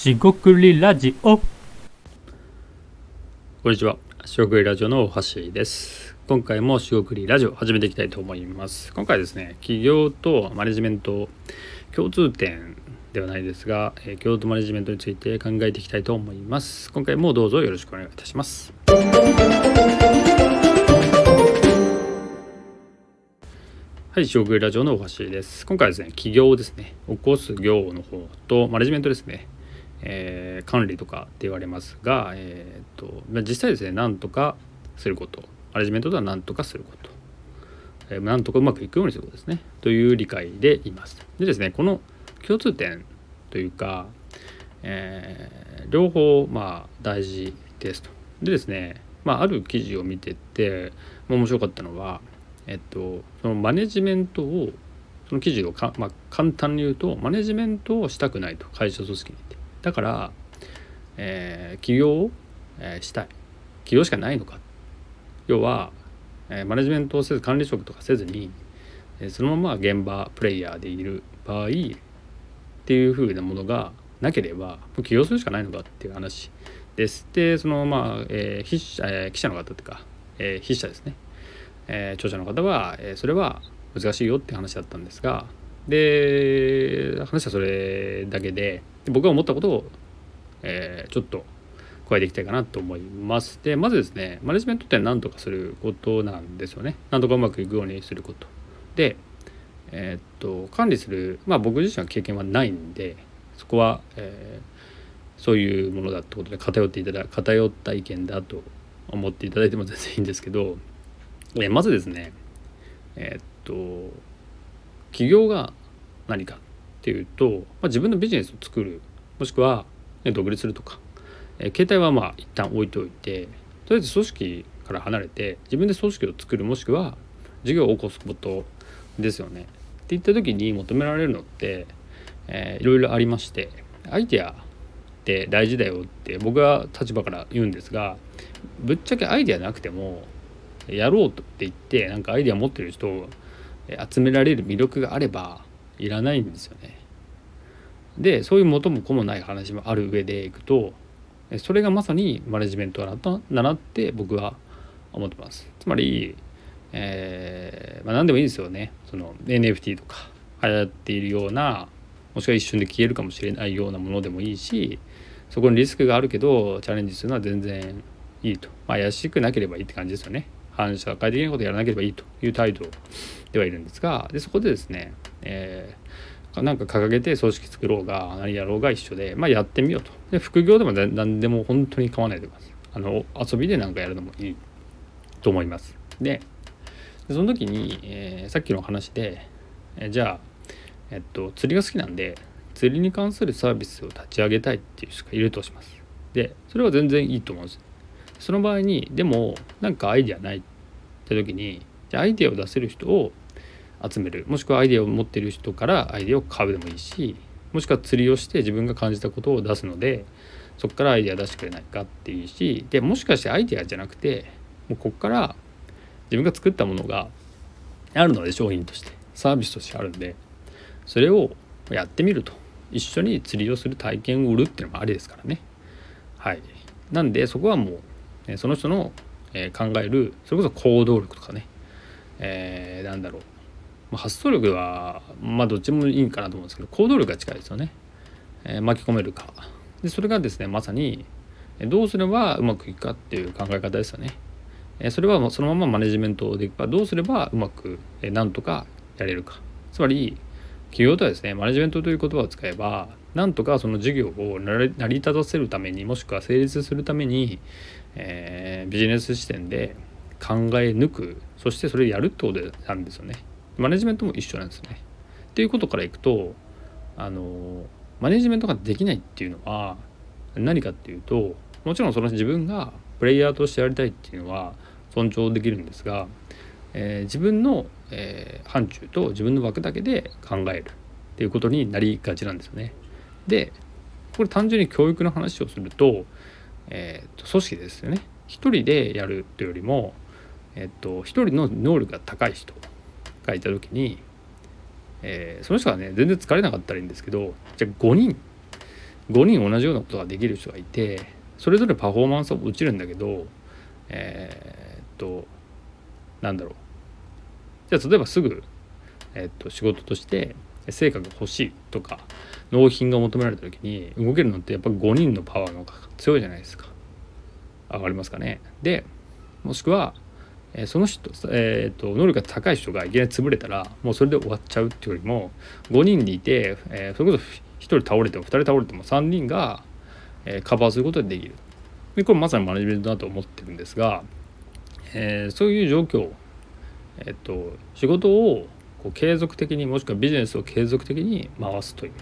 しごくりラジオこんにちは。しごくりラジオの大橋です。今回もしごくりラジオ始めていきたいと思います。今回ですね、企業とマネジメント共通点ではないですが、えー企業とマネジメントについて考えていきたいと思います。今回もどうぞよろしくお願いいたします。はい、しごくりラジオの大橋です。今回はですね、企業ですね、起こす業の方とマネジメントですね、えー管理とかって言われますが、えー、とまあ実際ですねなんとかすることマネジメントとはなんとかすること、えーなんとかうまくいくようにすることですね。という理解でいます。でですねこの共通点というか、えー両方まあ大事ですと。でですね、まあ、ある記事を見ててまあ面白かったのはえっとそのマネジメントをその記事をか、まあ、簡単に言うとマネジメントをしたくないと会社組織にって。だから、えー起業を、えーしたい。起業しかないのか。要は、えーマネジメントをせず管理職とかせずに、えーそのまま現場プレイヤーでいる場合っていう風なものがなければもう起業するしかないのかっていう話。です。でそのまあ、えー筆者えー記者の方っていうか、えー筆者ですね、えー著者の方は、えーそれは難しいよって話だったんですがで話はそれだけで僕が思ったことを、えーちょっと加えていきたいかなと思います。でまずですねマネジメントって何とかすることなんですよね。何とかうまくいくようにすること。でえーっと管理するまあ僕自身は経験はないんでそこは、えーそういうものだってことで偏っていただ偏った意見だと思っていただいても全然いいんですけど、えーまずですねえっと起業が何かっていうと、まあ、自分のビジネスを作るもしくは、ね独立するとか、えー携帯はまあ一旦置いておいてとりあえず組織から離れて自分で組織を作るもしくは事業を起こすことですよね。っていった時に求められるのって、えーいろいろありましてアイデアって大事だよって僕は立場から言うんですがぶっちゃけアイデアなくてもやろうって言ってなんかアイデア持ってる人を集められる魅力があればいらないんですよね。でそういう元も子もない話もある上でいくとそれがまさにマネジメントだなだなって僕は思ってます。つまり、えーまあ、何でもいいんですよねその NFT とか流行っているようなもしくは一瞬で消えるかもしれないようなものでもいいしそこにリスクがあるけどチャレンジするのは全然いいと、まあ、怪しくなければいいって感じですよね反社会的なことをやらなければいいという態度ではいるんですがでそこでですね、えーなんか掲げて組織作ろうが何やろうが一緒で、まあ、やってみようと。で副業でも何でも本当に構わないと思います。あの遊びで何かやるのもいいと思います。でその時に、えーさっきの話で、えーじゃあ、えっと、釣りが好きなんで釣りに関するサービスを立ち上げたいっていう人がいるとします。でそれは全然いいと思うんです。その場合にでもなんかアイデアないって時にじゃあアイデアを出せる人を集める。もしくはアイデアを持っている人からアイデアを買うでもいいしもしくは釣りをして自分が感じたことを出すのでそこからアイデア出してくれないかっていうしでもしかしてアイデアじゃなくてもうここから自分が作ったものがあるので商品としてサービスとしてあるんでそれをやってみると一緒に釣りをする体験を売るっていうのもありですからね。はい。なんでそこはもうその人の考えるそれこそ行動力とかね。えーなんだろう。まあ発想力はまあどっちもいいかなと思うんですけど行動力が近いですよね、えー巻き込めるか。でそれがですねまさにどうすればうまくいくかっていう考え方ですよね。えーそれはもうそのままマネジメントでいくか。どうすればうまくなんとかやれるか。つまり企業とはですねマネジメントという言葉を使えばなんとかその事業を成り成り立たせるためにもしくは成立するために、えービジネス視点で考え抜く。そしてそれをやるってことなんですよね。マネジメントも一緒なんですねっていうことからいくとあのマネジメントができないっていうのは何かっていうともちろんその自分がプレイヤーとしてやりたいっていうのは尊重できるんですが、えー自分の、えー範疇と自分の枠だけで考えるっていうことになりがちなんですよね。でこれ単純に教育の話をすると,、えーと組織ですよね一人でやるというよりも、えっと一人の能力が高い人がいた時に、えーその人がね全然疲れなかったらいいんですけどじゃあ5人5人同じようなことができる人がいてそれぞれパフォーマンスを落ちるんだけどえー、っとなんだろうじゃあ例えばすぐ、えー、っと仕事として成果が欲しいとか納品が求められた時に動けるのってやっぱ5人のパワーの方が強いじゃないですか。上がりますかね。でもしくは、え、その人、えーと、能力が高い人がいきなり潰れたらもうそれで終わっちゃうっていうよりも5人でいて、えー、それこそ1人倒れても2人倒れても3人が、えー、カバーすることができる。でこれまさにマネジメントだと思ってるんですが、えー、そういう状況、えっ、と仕事をこう継続的にもしくはビジネスを継続的に回すという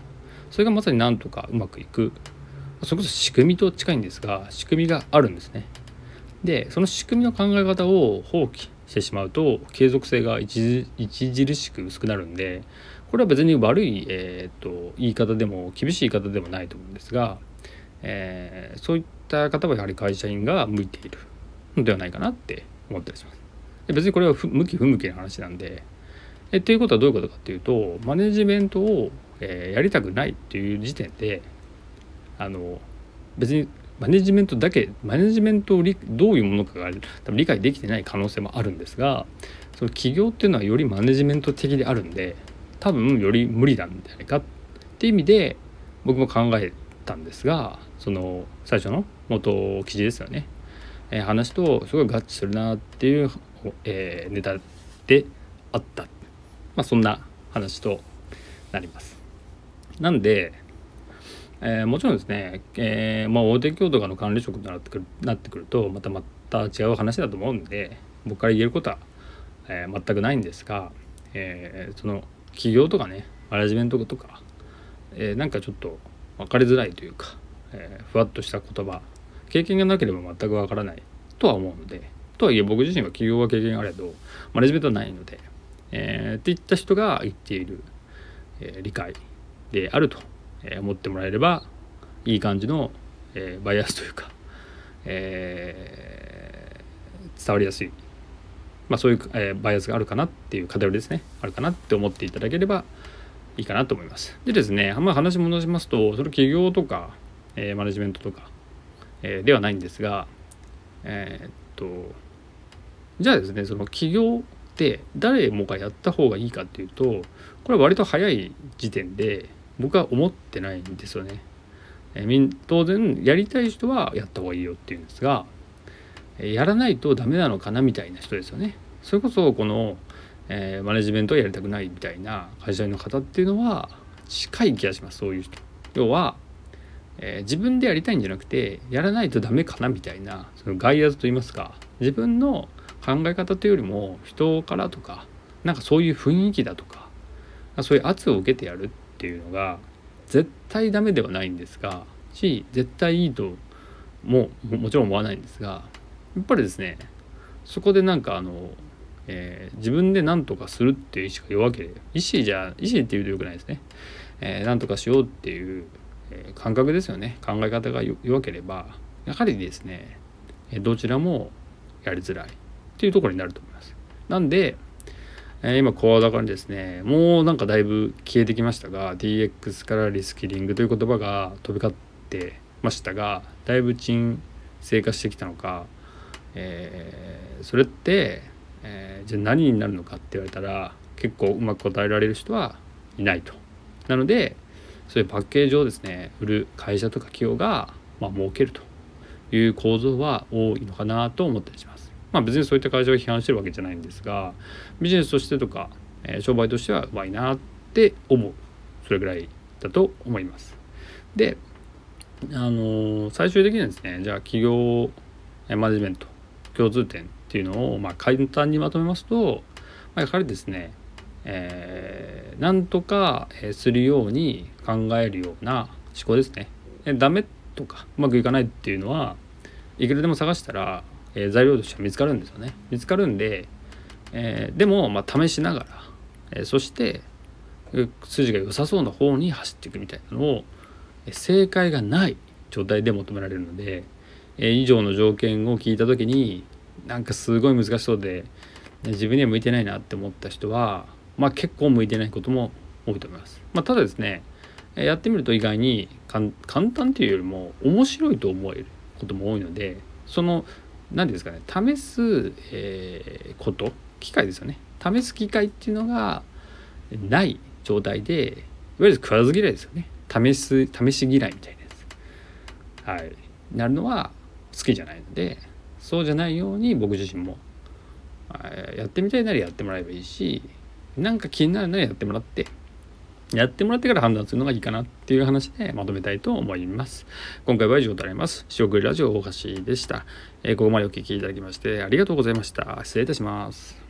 それがまさになんとかうまくいくそれこそ仕組みと近いんですが仕組みがあるんですね。でその仕組みの考え方を放棄してしまうと継続性が著しく薄くなるんでこれは別に悪い、えーと、言い方でも厳しい言い方でもないと思うんですが、えー、そういった方はやはり会社員が向いているのではないかなって思ったりします。で別にこれは向き不向きな話なんでえっていうことはどういうことかっていうとマネジメントを、えー、やりたくないっていう時点であの別にマネジメントだけマネジメントをどういうものかが多分理解できてない可能性もあるんですがその企業っていうのはよりマネジメント的であるんで多分より無理なんじゃないかっていう意味で僕も考えたんですがその最初の元記事ですよね、えー、話とすごい合致するなっていう、えー、ネタであったまあ、そんな話となります。なんで、えー、もちろんですね、えーまあ、大手京都の管理職となってくるなってくるとまたまた違う話だと思うんで僕から言えることは、えー、全くないんですが、えー、その企業とかねマネジメントとか、えー、なんかちょっと分かりづらいというか、えー、ふわっとした言葉経験がなければ全く分からないとは思うのでとはいえ僕自身は企業は経験があれどマネジメントはないのでえー、っていった人が言っている、えー、理解であると。え思ってもらえればいい感じの、え、バイアスというか、えー、伝わりやすい、まあ、そういう、え、バイアスがあるかなっていう偏りですねあるかなって思っていただければいいかなと思います。でですねあん、まあ、話戻しますとそれ企業とか、え、マネジメントとか、え、ではないんですがえー、っとじゃあですねその企業って誰もがやった方がいいかっていうとこれは割と早い時点で僕は思ってないんですよね。え当然やりたい人はやった方がいいよっていうんですがえやらないとダメなのかなみたいな人ですよね。それこそこの、えー、マネジメントをやりたくないみたいな会社員の方っていうのは近い気がしますそういう人。要は、えー、自分でやりたいんじゃなくてやらないとダメかなみたいなその外圧といいますか自分の考え方というよりも人からとかなんかそういう雰囲気だとかそういう圧を受けてやるっていうのが絶対ダメではないんですがし絶対いいとももちろん思わないんですがやっぱりですねそこでなんかあの、えー、自分で何とかするっていう意思が弱ければ意思じゃ意思っていうとよくないですね、えー、何とかしようっていう、感覚ですよね考え方が弱ければやはりですねどちらもやりづらいっていうところになると思います。なんで、えー、今声高にですねもうなんかだいぶ消えてきましたが DX からリスキリングという言葉が飛び交ってましたがだいぶ沈静化してきたのか、えー、それって、えー、じゃあ何になるのかって言われたら結構うまく答えられる人はいないと。なのでそういうパッケージをですね売る会社とか企業が、まあ、設けるという構造は多いのかなと思ったりします。まあ別にそういった会社を批判してるわけじゃないんですがビジネスとしてとか、えー、商売としてはうまいなって思うそれぐらいだと思います。であのー、最終的にはですねじゃあ企業マネジメント共通点っていうのをまあ簡単にまとめますと、まあ、やはりですねえー、なんとかするように考えるような思考ですね。ダメとかうまくいかないっていうのはいくらでも探したらえー、材料としては見つかるんですよね。見つかるんで、えー、でも、まあ、試しながら、えー、そして筋が良さそうな方に走っていくみたいなのを、え正解がない状態で求められるので、え以上の条件を聞いた時になんかすごい難しそうで自分には向いてないなって思った人は、まあ、結構向いてないことも多いと思います。まあ、ただですねやってみると意外に簡単っていうよりも面白いと思えることも多いのでその何ですかね試す、えー、こと機会ですよね。試す機会っていうのがない状態でいわゆる食わず嫌いですよね。試す試し嫌いみたいなやつ。はい。なるのは好きじゃないのでそうじゃないように僕自身もやってみたいならやってもらえばいいしなんか気になるならやってもらってやってもらってから判断するのがいいかなっていう話でまとめたいと思います。今回は以上となります。塩栗ラジオ大橋でした、え、ここまでお聴きいただきましてありがとうございました。失礼いたします。